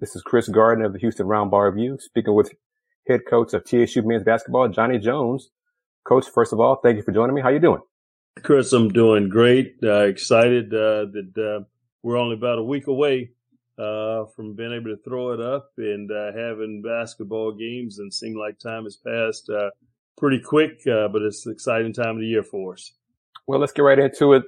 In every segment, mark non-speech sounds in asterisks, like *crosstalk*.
This is Chris Gardner of the Houston Roundball Review, speaking with head coach of TSU men's basketball, Johnny Jones. Coach, first of all, thank you for joining me. How you doing? Chris, I'm doing great. Uh, excited uh, that uh, we're only about a week away uh, from being able to throw it up and uh, having basketball games, and seem like time has passed uh, pretty quick. but it's an exciting time of the year for us. Well, let's get right into it.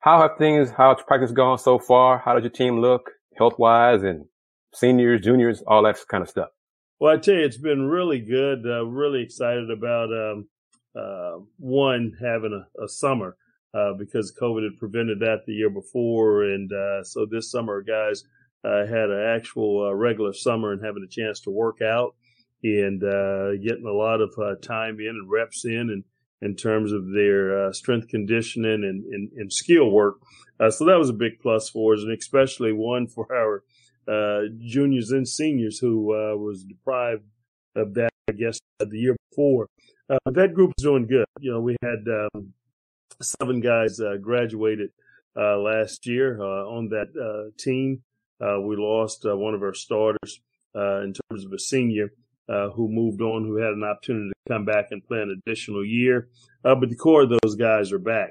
How have things, how's practice gone so far? How does your team look health wise and seniors, juniors, all that kind of stuff? Well, I tell you, it's been really good. Uh, really excited about um, uh, one having a, a summer uh, because COVID had prevented that the year before, and uh, so this summer, guys uh, had an actual uh, regular summer and having a chance to work out and getting a lot of time in and reps in and in terms of their uh, strength conditioning and, and, and skill work. Uh, so that was a big plus for us, and especially one *laughs* for our uh, juniors and seniors who uh, was deprived of that, I guess, the year before. Uh, that group is doing good. You know, we had um, seven guys uh, graduated uh last year uh on that uh team. Uh we lost one of our starters uh in terms of a senior uh, who moved on, who had an opportunity to come back and play an additional year. Uh, but the core of those guys are back.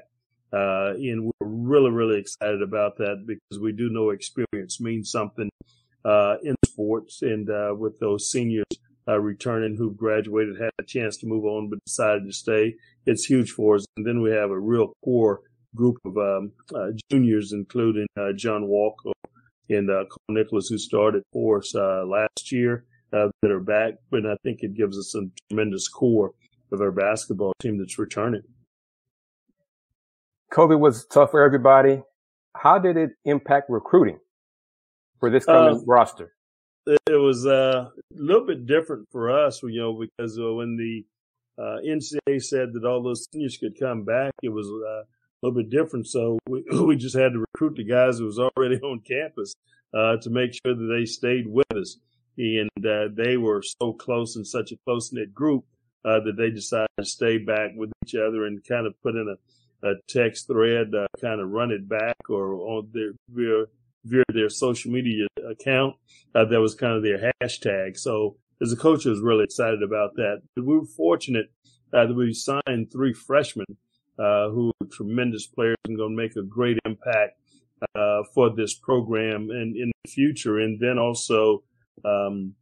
Uh, and we're really, really excited about that because we do know experience means something uh, in sports. And uh, with those seniors uh, returning who've graduated, had a chance to move on, but decided to stay, it's huge for us. And then we have a real core group of um, juniors, including John Walker and Cole Nicholas, who started for us last year uh, that are back, but I think it gives us a tremendous core of our basketball team that's returning. COVID was tough for everybody. How did it impact recruiting for this coming uh, roster? It was uh, a little bit different for us, you know, because uh, when the uh, NCAA said that all those seniors could come back, it was uh, a little bit different. So we, *laughs* we just had to recruit the guys who was already *laughs* on campus uh, to make sure that they stayed with us and uh, they were so close and such a close knit group uh, that they decided to stay back with each other and kind of put in a, a text thread, uh, kind of run it back or on their via, via their social media account. Uh, that was kind of their hashtag. So as a coach, I was really excited about that. We were fortunate uh, that we signed three freshmen uh, who are tremendous players and going to make a great impact for this program and in the future. And then also um,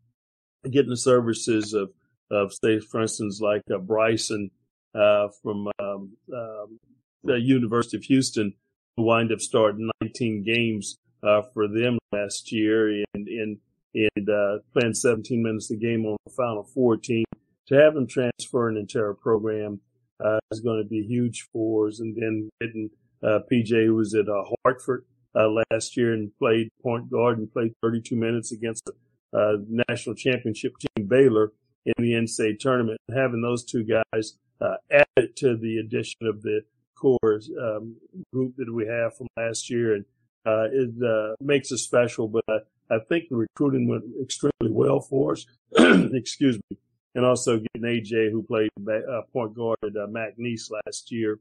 getting the services of, of say, for instance, like uh, Brison uh, from um, um, the University of Houston, who wind up starting 19 games uh, for them last year and, and, and uh, playing 17 minutes a game on the Final Four team. To have him transfer into our program uh, is going to be huge for us. And then getting uh, PJ, who was at Hartford last year and played point guard and played 32 minutes against the uh, national championship team Baylor in the NCAA tournament. Having those two guys uh, added to the addition of the core um, group that we have from last year, and uh, it uh, makes us special. But I, I think the recruiting went extremely well for us. *clears throat* Excuse me. And also getting AJ, who played uh, point guard at uh, McNeese last year,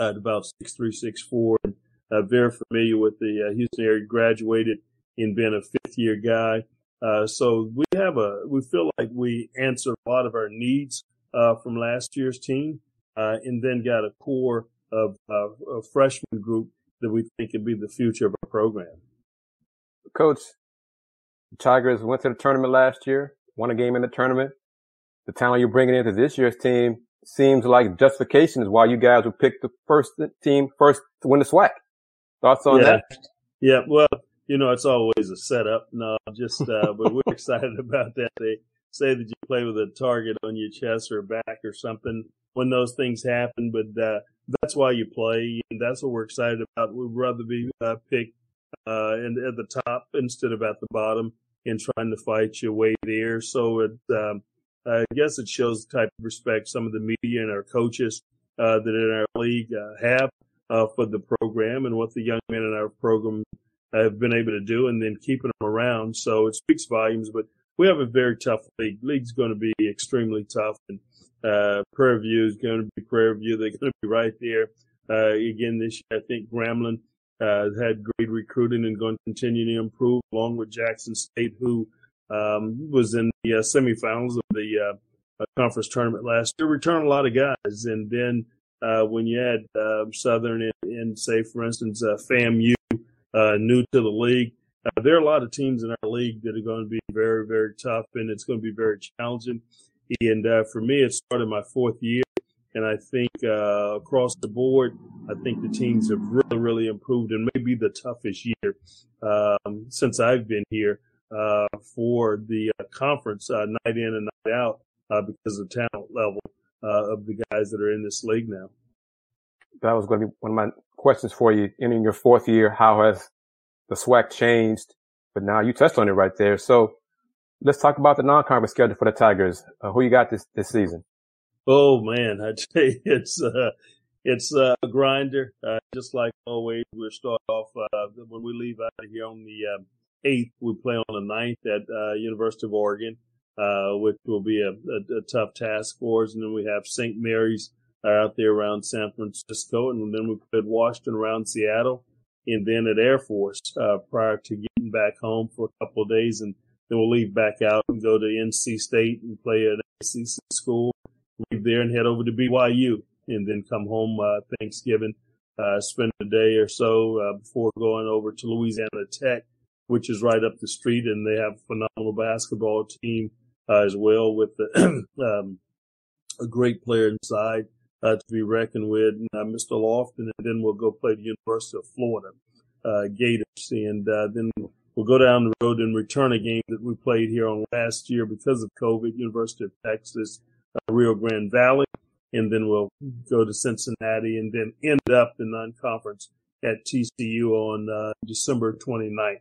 at about six three, six four, and uh, very familiar with the uh, Houston area. Graduated and been a fifth year guy. Uh, so we have a, we feel like we answered a lot of our needs, uh, from last year's team, uh, and then got a core of, a freshman group that we think could be the future of our program. Coach, Tigers went to the tournament last year, won a game in the tournament. The talent you're bringing into this year's team seems like justification is why you guys would pick the first team first to win the SWAC. Thoughts on yeah. that? Yeah. Well, you know, it's always a setup. No, just, uh, *laughs* but we're excited about that. They say that you play with a target on your chest or back or something when those things happen, but, uh, that's why you play. And that's what we're excited about. We'd rather be, uh, picked, uh, in, at the top instead of at the bottom and trying to fight your way there. So it, um, I guess it shows the type of respect some of the media and our coaches, uh, that in our league, uh, have, uh, for the program and what the young men in our program have been able to do and then keeping them around. So it speaks volumes, but we have a very tough league. League's going to be extremely tough and, uh, Prairie View is going to be Prairie View. They're going to be right there. Uh, again this year, I think Grambling, uh, had great recruiting and going to continue to improve, along with Jackson State, who um, was in the uh, semifinals of the uh, conference tournament last year. Returned a lot of guys, and then uh, when you add uh, Southern and, say, for instance, uh, FAMU, new to the league, there are a lot of teams in our league that are going to be very, very tough, and it's going to be very challenging. And for me, it started my fourth year. And I think uh, across the board, I think the teams have really, really improved and maybe the toughest year um, since I've been here uh, for the uh, conference uh, night in and night out uh, because of the talent level uh, of the guys that are in this league now. That was going to be one of my questions for you. In your fourth year, how has the SWAC changed? But now you touched on it right there. So let's talk about the non-conference schedule for the Tigers. who you got this this season? Oh man, I tell you, *laughs* it's uh, it's uh, a grinder. Uh, just like always, we'll start off uh, when we leave out of here on the um, eighth. We play on the ninth at uh, University of Oregon, uh, which will be a, a, a, tough task for us. And then we have St. Mary's out there around San Francisco, and then we played Washington around Seattle, and then at Air Force prior to getting back home for a couple of days, and then we'll leave back out and go to NC State and play at ACC school leave there and head over to BYU and then come home uh, Thanksgiving, uh, spend a day or so uh, before going over to Louisiana Tech, which is right up the street, and they have a phenomenal basketball team uh, as well with the, *clears throat* um, a great player inside uh, to be reckoned with, uh, Mr. Lofton, and then we'll go play the University of Florida uh Gators, and uh then we'll go down the road and return a game that we played here on last year because of COVID, University of Texas uh, Rio Grande Valley, and then we'll go to Cincinnati and then end up the non-conference at TCU on uh, December 29th.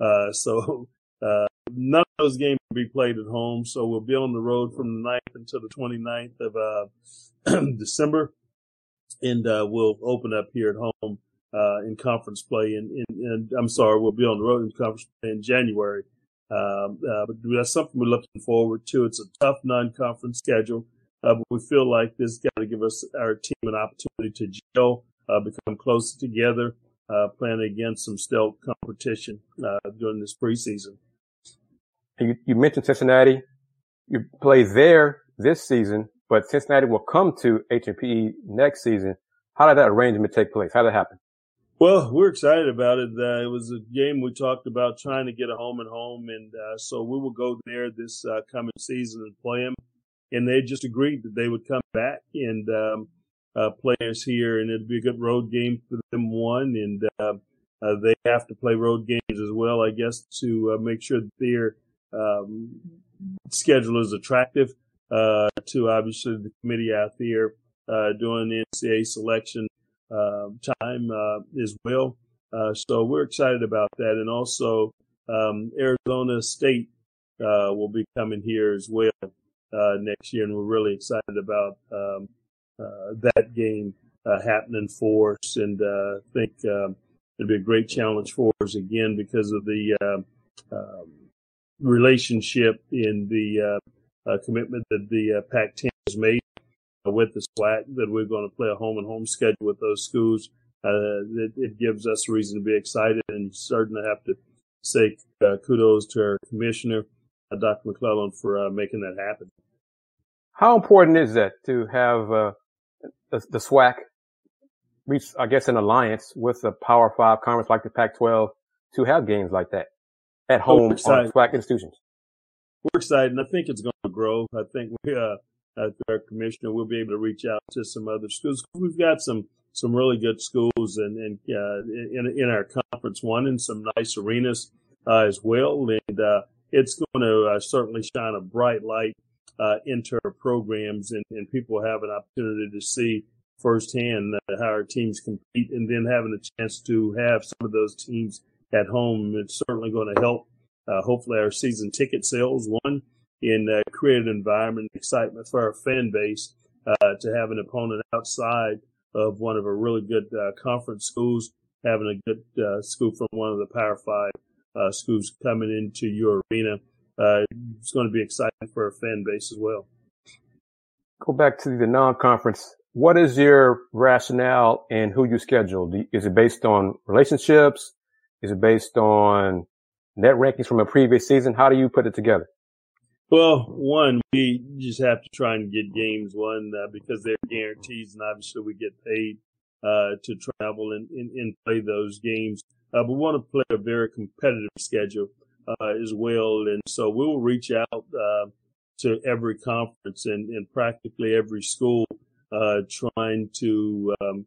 Uh, so *laughs* uh, none of those games will be played at home. So we'll be on the road from the 9th until the 29th of uh, *clears throat* December, and uh, we'll open up here at home in conference play. And, I'm sorry, we'll be on the road in conference play in January. Um, uh, but that's something we're looking forward to. It's a tough non-conference schedule, uh, but we feel like this got to give us our team an opportunity to gel, uh, become closer together, uh, playing against some stealth competition uh, during this preseason. You, you mentioned Cincinnati. You play there this season, but Cincinnati will come to HMPE next season. How did that arrangement take place? How did that happen? Well, we're excited about it. Uh, it was a game we talked about trying to get a home and home, and uh, so we will go there this uh, coming season and play them. And they just agreed that they would come back and um, uh, play us here, and it'd be a good road game for them. One, and uh, uh, they have to play road games as well, I guess, to make sure their um, schedule is attractive to obviously the committee out there doing the NCAA selection uh, time uh, as well. Uh, so we're excited about that. And also, um, Arizona State uh, will be coming here as well uh, next year. And we're really excited about um, uh, that game happening for us. And I think um, it'll be a great challenge for us again because of the um, relationship in the commitment that the Pac-10 has made with the SWAC that we're going to play a home and home schedule with those schools. Uh, it, it, gives us reason to be excited and certainly have to say uh, kudos to our commissioner, uh, Dr. McClelland, for uh, making that happen. How important is that to have uh, the, the SWAC reach, I guess, an alliance with a Power Five conference like the Pac-12 to have games like that at home on SWAC institutions? We're excited, and I think it's going to grow. I think we uh, through our commissioner, we'll be able to reach out to some other schools. We've got some some really good schools and, and uh, in in our conference one and some nice arenas uh, as well. And uh, it's going to uh, certainly shine a bright light uh, into our programs, and, and people have an opportunity to see firsthand how our teams compete, and then having a chance to have some of those teams at home. It's certainly going to help. hopefully, our season ticket sales one and uh, create an environment excitement for our fan base uh, to have an opponent outside of one of our really good uh, conference schools, having a good uh, school from one of the Power Five uh, schools coming into your arena. Uh, it's going to be exciting for our fan base as well. Go back to the non-conference what is your rationale and who you schedule? Is it based on relationships? Is it based on net rankings from a previous season? How do you put it together? Well, one, we just have to try and get games one uh, because they're guarantees, and obviously we get paid uh, to travel and, and, and, play those games. Uh, we want to play a very competitive schedule uh, as well, and so we will reach out uh, to every conference and, and practically every school, uh, trying to um,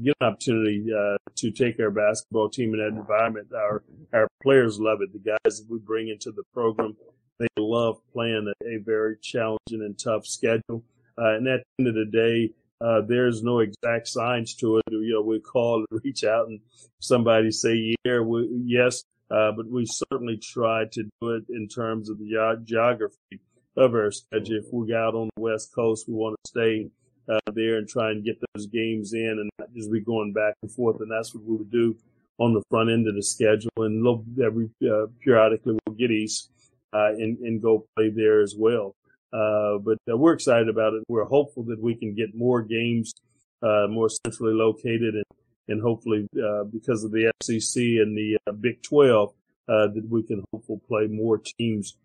get an opportunity to take our basketball team in that environment. Our our players love it. The guys that we bring into the program they love playing a, a very challenging and tough schedule. Uh, and at the end of the day, uh, there's no exact science to it. You know, we call and *laughs* reach out and somebody say, yeah, we, yes, uh, but we certainly try to do it in terms of the ge- geography of our schedule. If we go out on the West Coast, we want to stay uh, there and try and get those games in and not just be going back and forth. And that's what we would do on the front end of the schedule. And every uh, periodically we'll get east and, and go play there as well. Uh, but uh, we're excited about it. We're hopeful that we can get more games, uh, more centrally located and, and hopefully, uh, because of the SEC and the uh, Big 12, that we can hopefully play more teams,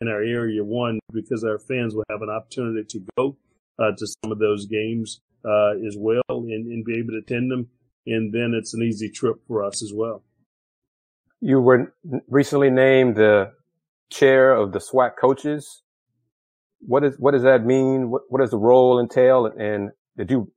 in our area. One, because our fans will have an opportunity to go, to some of those games, as well and, and be able to attend them. And then it's an easy trip for us as well. You were recently named the chair of the SWAC coaches. What is what does that mean? What what does the role entail? And did you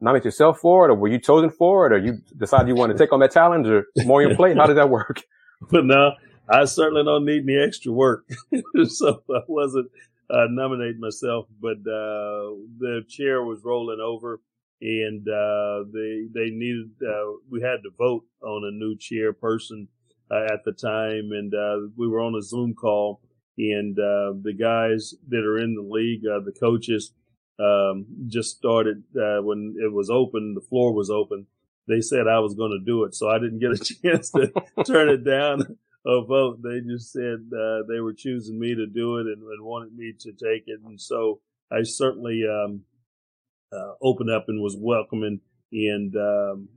nominate yourself for it, or were you chosen for it, or you decided you want to take on that challenge, or more on your plate? How did that work? *laughs* But no, I certainly don't need any extra work, *laughs* so I wasn't uh, nominating myself. But uh, the chair was rolling over, and uh, they they needed uh, we had to vote on a new chairperson at the time, and uh, we were on a Zoom call, and uh, the guys that are in the league, the coaches, um, just started when it was open. The floor was open. They said I was going to do it, so I didn't get a *laughs* chance to turn it down a vote. They just said uh, they were choosing me to do it and, and, wanted me to take it. And so I certainly um, uh, opened up and was welcoming and um,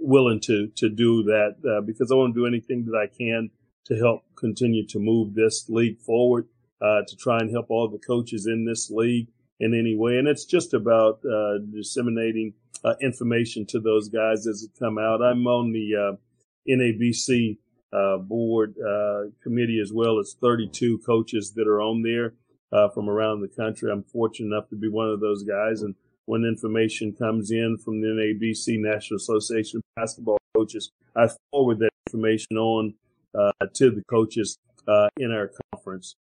willing to to do that uh, because I want to do anything that I can to help continue to move this league forward, uh, to try and help all the coaches in this league in any way. And it's just about uh, disseminating uh, information to those guys as it come out. I'm on the uh, NABC uh, board committee as well as 32 coaches that are on there from around the country. I'm fortunate enough to be one of those guys and when information comes in from the NABC National Association of Basketball Coaches, I forward that information on uh, to the coaches uh, in our conference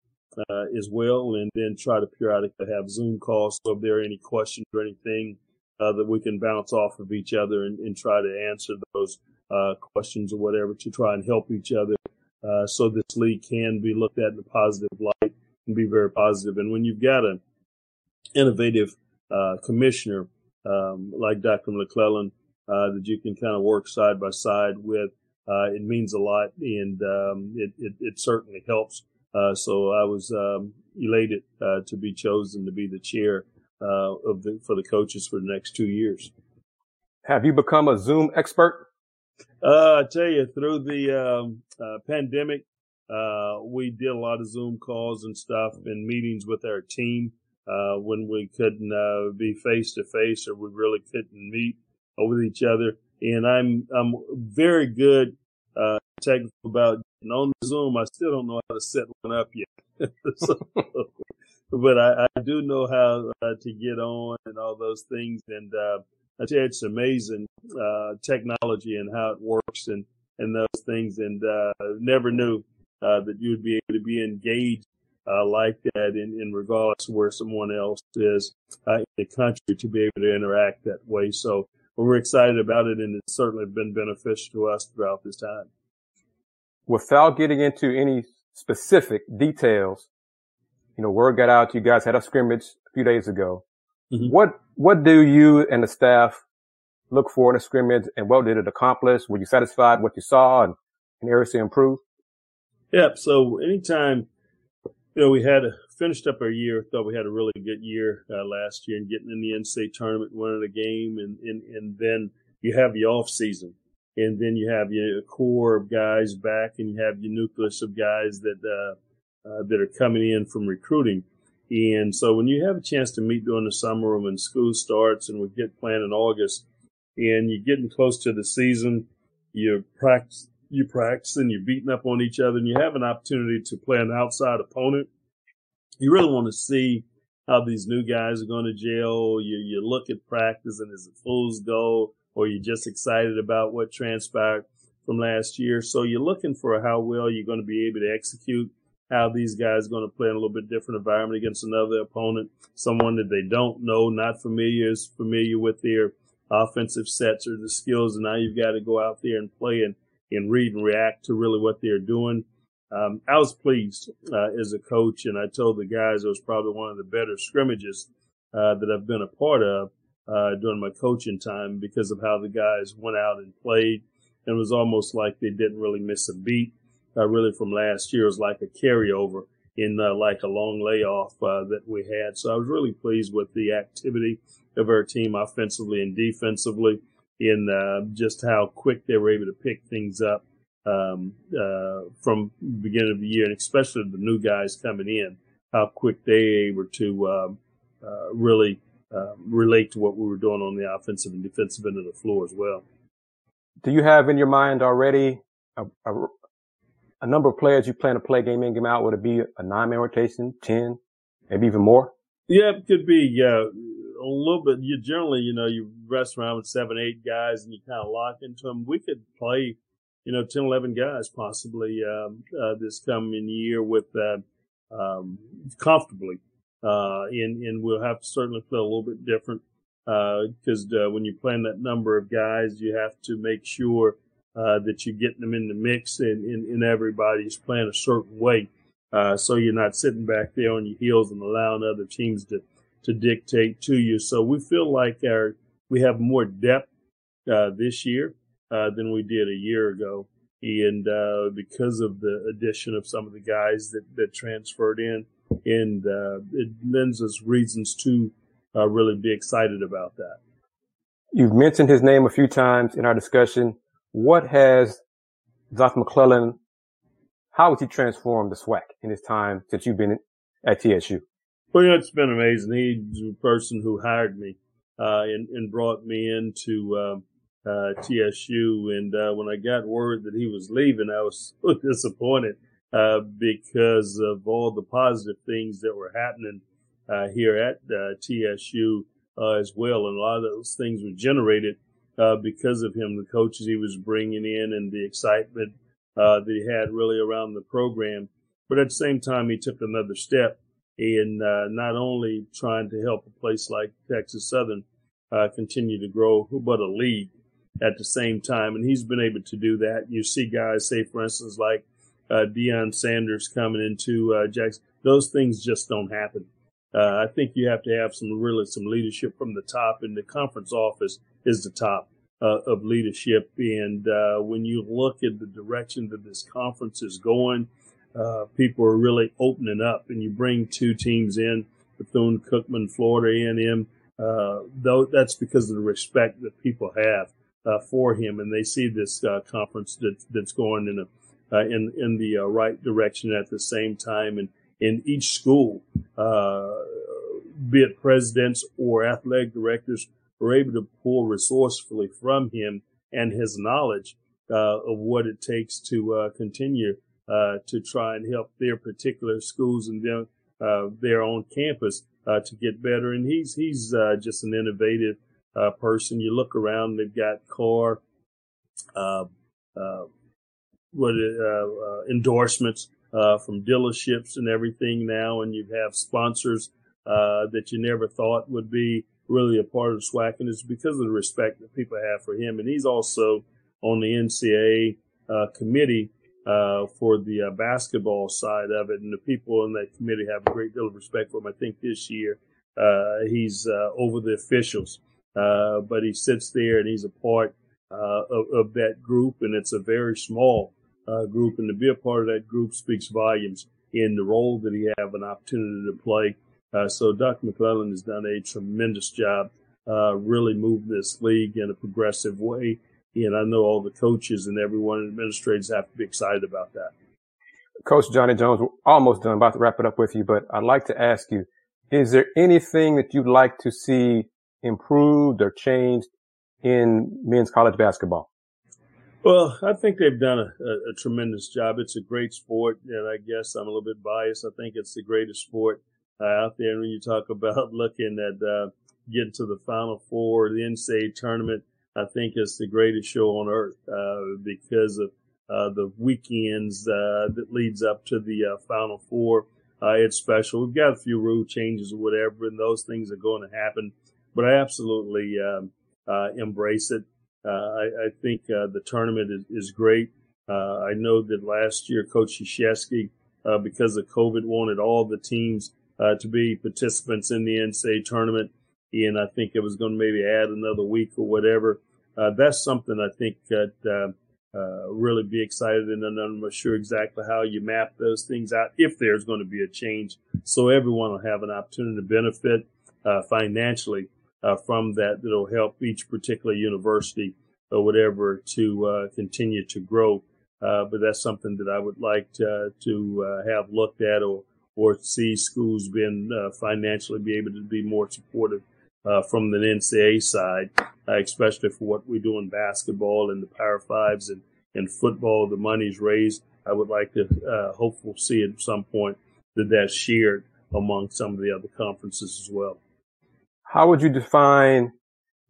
uh, as well, and then try to periodically have Zoom calls. So if there are any questions or anything uh, that we can bounce off of each other and, and try to answer those uh, questions or whatever to try and help each other, uh, so this league can be looked at in a positive light and be very positive. And when you've got an innovative uh, commissioner um, like Dr. McClelland uh, that you can kind of work side by side with. Uh, it means a lot, and um, it, it, it certainly helps. Uh, so I was um, elated uh, to be chosen to be the chair uh, of the for the coaches for the next two years. Have you become a Zoom expert? I tell you, through the um, pandemic, we did a lot of Zoom calls and stuff and meetings with our team uh, when we couldn't uh, be face to face or we really couldn't meet with each other. And I'm I'm very good uh, technical about getting on Zoom. I still don't know how to set one up yet. *laughs* so, but I, I, do know how uh, to get on and all those things. And I tell you, it's amazing uh, technology and how it works and and those things. And uh, never knew uh, that you would be able to be engaged uh, like that in, in regardless of where someone else is uh, in the country to be able to interact that way. So we're excited about it and it's certainly been beneficial to us throughout this time. Without getting into any specific details, you know, word got out you guys had a scrimmage a few days ago. Mm-hmm. What, what do you and the staff look for in a scrimmage and what did it accomplish? Were you satisfied with what you saw and, and areas to improve? Yep. So anytime you know, we had finished up our year. Thought we had a really good year uh, last year and getting in the NCAA tournament, winning a game, and, and and then you have the off season, and then you have your core of guys back, and you have your nucleus of guys that uh, uh, that are coming in from recruiting. And so when you have a chance to meet during the summer when school starts and we get playing in August, and you're getting close to the season, you're practice you practice and you're beating up on each other and you have an opportunity to play an outside opponent. You really want to see how these new guys are going to jail. You, you look at practice and is it fool's gold or you're just excited about what transpired from last year. So you're looking for how well you're going to be able to execute how these guys are going to play in a little bit different environment against another opponent, someone that they don't know, not familiar, is familiar with their offensive sets or the skills. And now you've got to go out there and play and and read and react to really what they're doing. Um, I was pleased uh, as a coach, and I told the guys it was probably one of the better scrimmages uh, that I've been a part of uh, during my coaching time because of how the guys went out and played. And it was almost like they didn't really miss a beat. Uh, really, from last year, it was like a carryover in like a long layoff uh, that we had. So I was really pleased with the activity of our team offensively and defensively in uh, just how quick they were able to pick things up um, uh, from the beginning of the year, and especially the new guys coming in, how quick they were to um, uh, really um, relate to what we were doing on the offensive and defensive end of the floor as well. Do you have in your mind already a, a, a number of players you plan to play game in, game out? Would it be a nine man rotation, 10, maybe even more? Yeah, it could be. Yeah a little bit. You generally, you know, you rest around with seven, eight guys, and you kind of lock into them. We could play, you know, 10, 11 guys possibly um, uh, this coming year with uh, um, comfortably, uh, and and we'll have to certainly play a little bit different because uh, uh, when you plan that number of guys, you have to make sure uh, that you're getting them in the mix, and, and, and everybody's playing a certain way. so you're not sitting back there on your heels and allowing other teams to to dictate to you. So we feel like our we have more depth uh, this year uh, than we did a year ago, and uh, because of the addition of some of the guys that that transferred in, and uh, it lends us reasons to uh, really be excited about that. You've mentioned his name a few times in our discussion. What has Dr. McClelland? How has he transformed the SWAC in his time since you've been at TSU? Well, you know, it's been amazing. He's the person who hired me uh, and, and brought me into uh, uh, TSU. And uh, when I got word that he was leaving, I was *laughs* so disappointed uh, because of all the positive things that were happening uh, here at TSU as well. And a lot of those things were generated because of him, the coaches he was bringing in, and the excitement that he had really around the program. But at the same time, he took another step in uh, not only trying to help a place like Texas Southern uh, continue to grow, but a league at the same time. And he's been able to do that. You see guys, say, for instance, like uh, Deion Sanders coming into uh, Jackson. Those things just don't happen. Uh, I think you have to have some really some leadership from the top, and the conference office is the top uh, of leadership. And uh, when you look at the direction that this conference is going, uh, people are really opening up, and you bring two teams in, Bethune Cookman, Florida A&M. Uh, though that's because of the respect that people have uh, for him, and they see this uh, conference that, that's going in a uh, in in the uh, right direction at the same time, and in each school, be it presidents or athletic directors, are able to pull resourcefully from him and his knowledge of what it takes to continue uh, to try and help their particular schools and their uh, their own campus uh, to get better. And he's he's uh, just an innovative uh, person. You look around; they've got car what endorsements from dealerships and everything now, and you have sponsors that you never thought would be really a part of SWAC, and it's because of the respect that people have for him. And he's also on the NCAA uh, committee uh, for the uh, basketball side of it. And the people in that committee have a great deal of respect for him. I think this year uh, he's uh, over the officials, uh, but he sits there and he's a part uh, of, of, that group. And it's a very small group. And to be a part of that group speaks volumes in the role that he have an opportunity to play. So Dr. McClelland has done a tremendous job, really moving this league in a progressive way. And I know all the coaches and everyone administrators have to be excited about that. Coach Johnny Jones, we're almost done, about to wrap it up with you, but I'd like to ask you, is there anything that you'd like to see improved or changed in men's college basketball? Well, I think they've done a, a, a, tremendous job. It's a great sport, and I guess I'm a little bit biased. I think it's the greatest sport uh, out there. And when you talk *laughs* about looking at uh, getting to the Final Four, the NCAA tournament, I think it's the greatest show on earth uh, because of uh, the weekends uh, that leads up to the uh, Final Four. it's special. We've got a few rule changes or whatever, and those things are going to happen. But I absolutely um, embrace it. I, I, think the tournament is, is great. I know that last year, Coach Krzyzewski, because of COVID, wanted all the teams to be participants in the NCAA tournament. And I think it was going to maybe add another week or whatever. Uh, that's something I think that uh, uh, really be excited, and I'm not sure exactly how you map those things out if there's going to be a change. So everyone will have an opportunity to benefit uh, financially uh, from that. That'll help each particular university or whatever to uh, continue to grow. But that's something that I would like to, to have looked at or or see schools being financially be able to be more supportive from the NCAA side, especially for what we do in basketball and the Power Fives and in football, the money's raised. I would like to uh, hopefully see at some point that that's shared among some of the other conferences as well. How would you define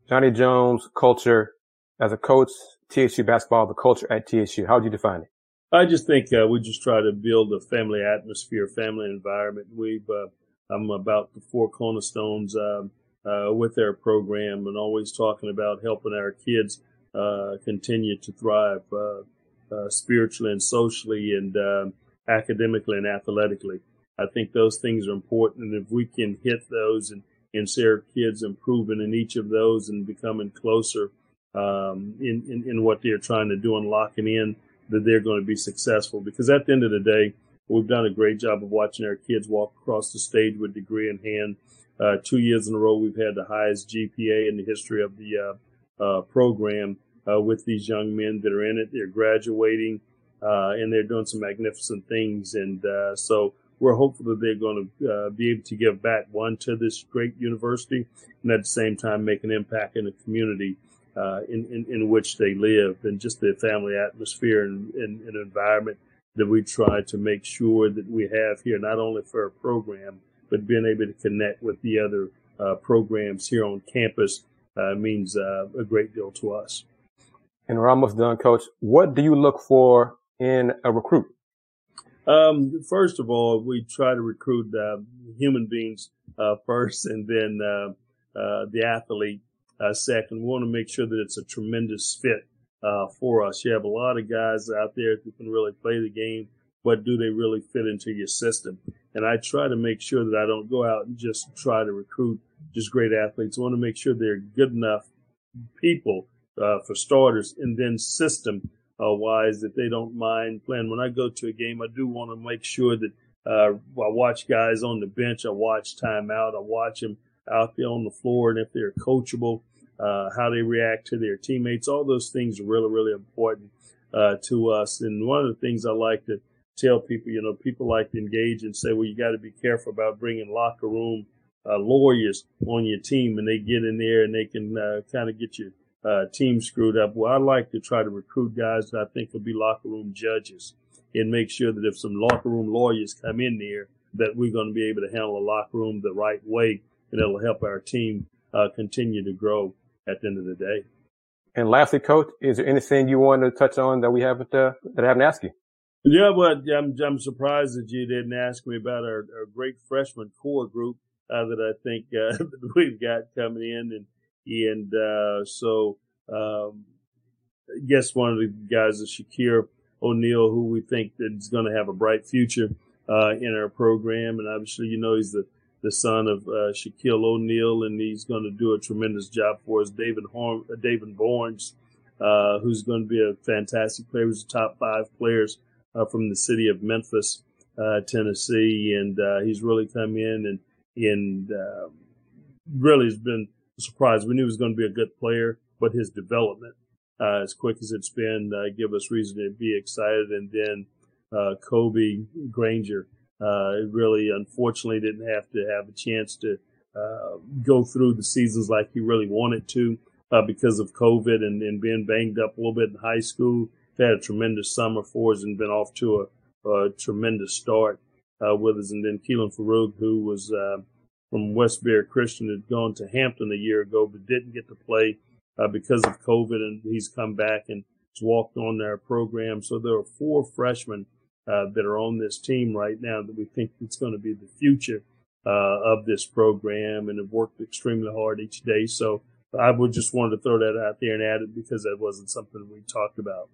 Johnny Jones' culture as a coach, TSU basketball, the culture at TSU? How would you define it? I just think uh, we just try to build a family atmosphere, family environment. We've uh, I'm about the four cornerstones um, uh, with our program, and always talking about helping our kids uh, continue to thrive uh, uh, spiritually and socially and um, academically and athletically. I think those things are important, and if we can hit those and and see our kids improving in each of those and becoming closer um, in, in, in what they're trying to do and locking in, that they're going to be successful. Because at the end of the day, we've done a great job of watching our kids walk across the stage with degree in hand. Uh, two years in a row, we've had the highest GPA in the history of the uh, uh, program uh, with these young men that are in it. They're graduating uh, and they're doing some magnificent things. And uh, so we're hopeful that they're going to be able to give back one to this great university and at the same time make an impact in the community uh, in, in, in, which they live and just the family atmosphere and, and, and, environment that we try to make sure that we have here, not only for our program, but being able to connect with the other uh, programs here on campus means a great deal to us and we're almost done, Coach. What do you look for in a recruit? Um, first of all, we try to recruit uh, human beings uh, first, and then uh, uh the athlete uh, second. We want to make sure that it's a tremendous fit uh, for us. You have a lot of guys out there who can really play the game, but do they really fit into your system? And I try to make sure that I don't go out and just try to recruit just great athletes. I want to make sure they're good enough people uh, for starters, and then system uh, wise that they don't mind playing. When I go to a game, I do want to make sure that uh, I watch guys on the bench, I watch timeout, I watch them out there on the floor, and if they're coachable, uh, how they react to their teammates. All those things are really, really important uh, to us. And one of the things I like to tell people, you know, people like to engage and say, well, you got to be careful about bringing locker room uh, lawyers on your team, and they get in there and they can uh, kind of get your uh, team screwed up. Well, I like to try to recruit guys that I think will be locker room judges and make sure that if some locker room lawyers come in there, that we're going to be able to handle a locker room the right way, and it'll help our team uh, continue to grow at the end of the day. And lastly, coach, is there anything you want to touch on that we haven't uh, that I haven't asked you? Yeah, well, I'm I'm surprised that you didn't ask me about our, our great freshman core group uh, that I think uh, *laughs* we've got coming in, and and uh, so um, I guess one of the guys is Shaqir O'Neal, who we think is going to have a bright future uh, in our program, and obviously you know he's the the son of uh, Shaquille O'Neal, and he's going to do a tremendous job for us. David Horn, David Barnes, uh, who's going to be a fantastic player. He's a top five players from the city of Memphis uh, Tennessee, and uh, he's really come in and and uh, really has been surprised. We knew he was going to be a good player, but his development, uh, as quick as it's been, uh, give us reason to be excited. And then uh, Kobe Granger really, unfortunately, didn't have to have a chance to go through the seasons like he really wanted to because of COVID and, and being banged up a little bit in high school had a tremendous summer for us and been off to a, a tremendous start uh, with us. And then Keelan Farouk, who was uh, from Westbury Christian, had gone to Hampton a year ago, but didn't get to play uh, because of COVID. And he's come back and has walked on their program. So there are four freshmen uh, that are on this team right now that we think it's going to be the future uh, of this program and have worked extremely hard each day. So I would just wanted to throw that out there and add it because that wasn't something we talked about.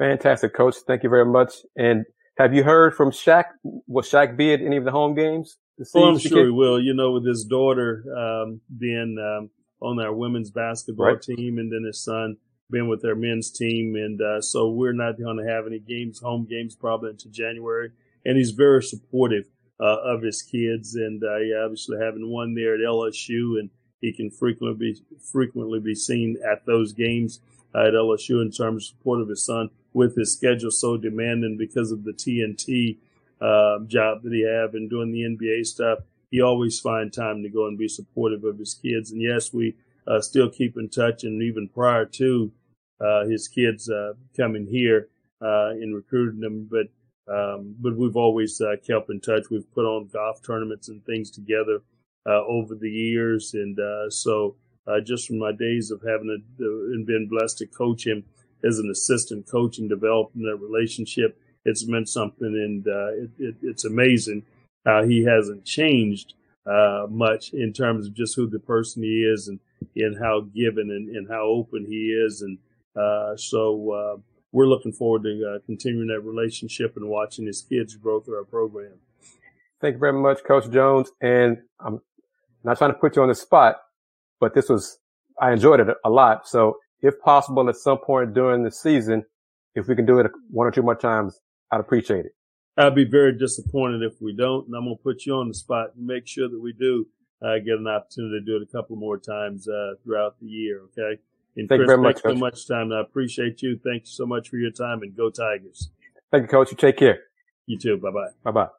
Fantastic, coach. Thank you very much. And have you heard from Shaq? Will Shaq be at any of the home games? Oh, I'm sure he will. You know, with his daughter um, being um, on our women's basketball right. team, and then his son being with their men's team, and uh, so we're not going to have any games, home games, probably until January. And he's very supportive uh, of his kids, and uh, yeah, obviously having one there at LSU, and he can frequently be frequently be seen at those games uh, at LSU in terms of support of his son with his schedule so demanding because of the TNT uh, job that he have and doing the NBA stuff. He always find time to go and be supportive of his kids. And yes, we uh, still keep in touch. And even prior to uh, his kids uh, coming here uh, and recruiting them, but um, but we've always uh, kept in touch. We've put on golf tournaments and things together over the years, and so just from my days of having a, and been blessed to coach him as an assistant coach and developing that relationship, it's meant something. And uh, it, it, it's amazing how he hasn't changed uh, much in terms of just who the person he is and, and how given and, and how open he is. And uh, so uh, we're looking forward to uh, continuing that relationship and watching his kids grow through our program. Thank you very much, Coach Jones. And I'm not trying to put you on the spot, but this was, I enjoyed it a lot. So if possible, at some point during the season, if we can do it one or two more times, I'd appreciate it. I'd be very disappointed if we don't, and I'm going to put you on the spot and make sure that we do uh, get an opportunity to do it a couple more times uh, throughout the year. Okay. And Thank Chris, you very much. So much time. I appreciate you. Thank you so much for your time, and go Tigers. Thank you, Coach. You take care. You too. Bye bye. Bye bye.